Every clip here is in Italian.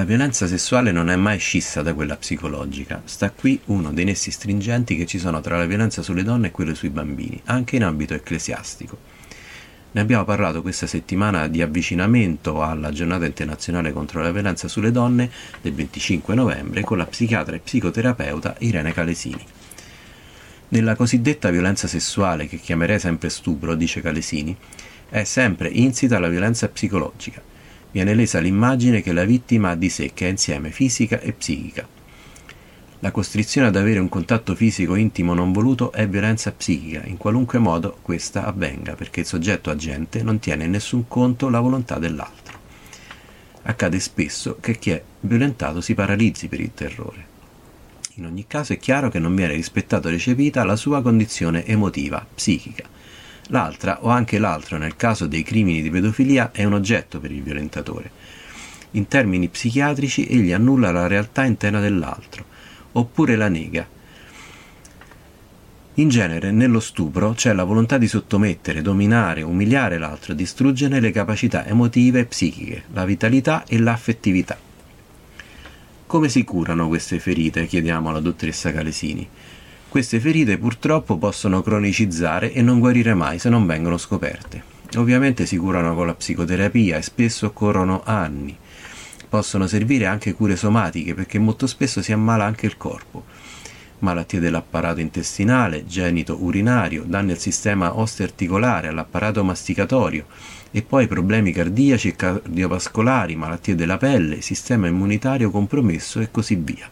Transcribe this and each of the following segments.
La violenza sessuale non è mai scissa da quella psicologica. Sta qui uno dei nessi stringenti che ci sono tra la violenza sulle donne e quella sui bambini, anche in ambito ecclesiastico. Ne abbiamo parlato questa settimana di avvicinamento alla giornata internazionale contro la violenza sulle donne del 25 novembre con la psichiatra e psicoterapeuta Irene Calesini. Nella cosiddetta violenza sessuale, che chiamerei sempre stupro, dice Calesini, è sempre insita la violenza psicologica viene lesa l'immagine che la vittima ha di sé, che è insieme fisica e psichica. La costrizione ad avere un contatto fisico intimo non voluto è violenza psichica, in qualunque modo questa avvenga, perché il soggetto agente non tiene in nessun conto la volontà dell'altro. Accade spesso che chi è violentato si paralizzi per il terrore. In ogni caso è chiaro che non viene rispettata o recepita la sua condizione emotiva, psichica, L'altra, o anche l'altro nel caso dei crimini di pedofilia, è un oggetto per il violentatore. In termini psichiatrici egli annulla la realtà interna dell'altro, oppure la nega. In genere, nello stupro c'è la volontà di sottomettere, dominare, umiliare l'altro, distruggere le capacità emotive e psichiche, la vitalità e l'affettività. Come si curano queste ferite? chiediamo alla dottoressa Calesini. Queste ferite purtroppo possono cronicizzare e non guarire mai se non vengono scoperte. Ovviamente si curano con la psicoterapia e spesso occorrono anni. Possono servire anche cure somatiche perché molto spesso si ammala anche il corpo. Malattie dell'apparato intestinale, genito urinario, danni al sistema osteoarticolare, all'apparato masticatorio e poi problemi cardiaci e cardiovascolari, malattie della pelle, sistema immunitario compromesso e così via.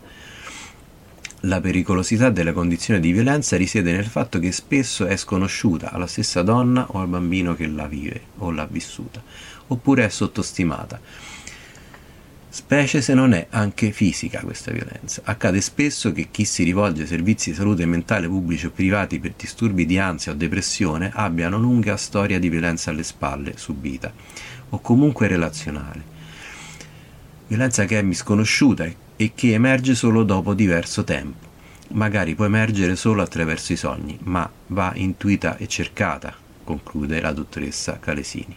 La pericolosità della condizione di violenza risiede nel fatto che spesso è sconosciuta alla stessa donna o al bambino che la vive o l'ha vissuta, oppure è sottostimata. Specie se non è anche fisica questa violenza. Accade spesso che chi si rivolge ai servizi di salute mentale pubblici o privati per disturbi di ansia o depressione abbia una lunga storia di violenza alle spalle subita o comunque relazionale. Violenza che è misconosciuta e che emerge solo dopo diverso tempo. Magari può emergere solo attraverso i sogni, ma va intuita e cercata, conclude la dottoressa Calesini.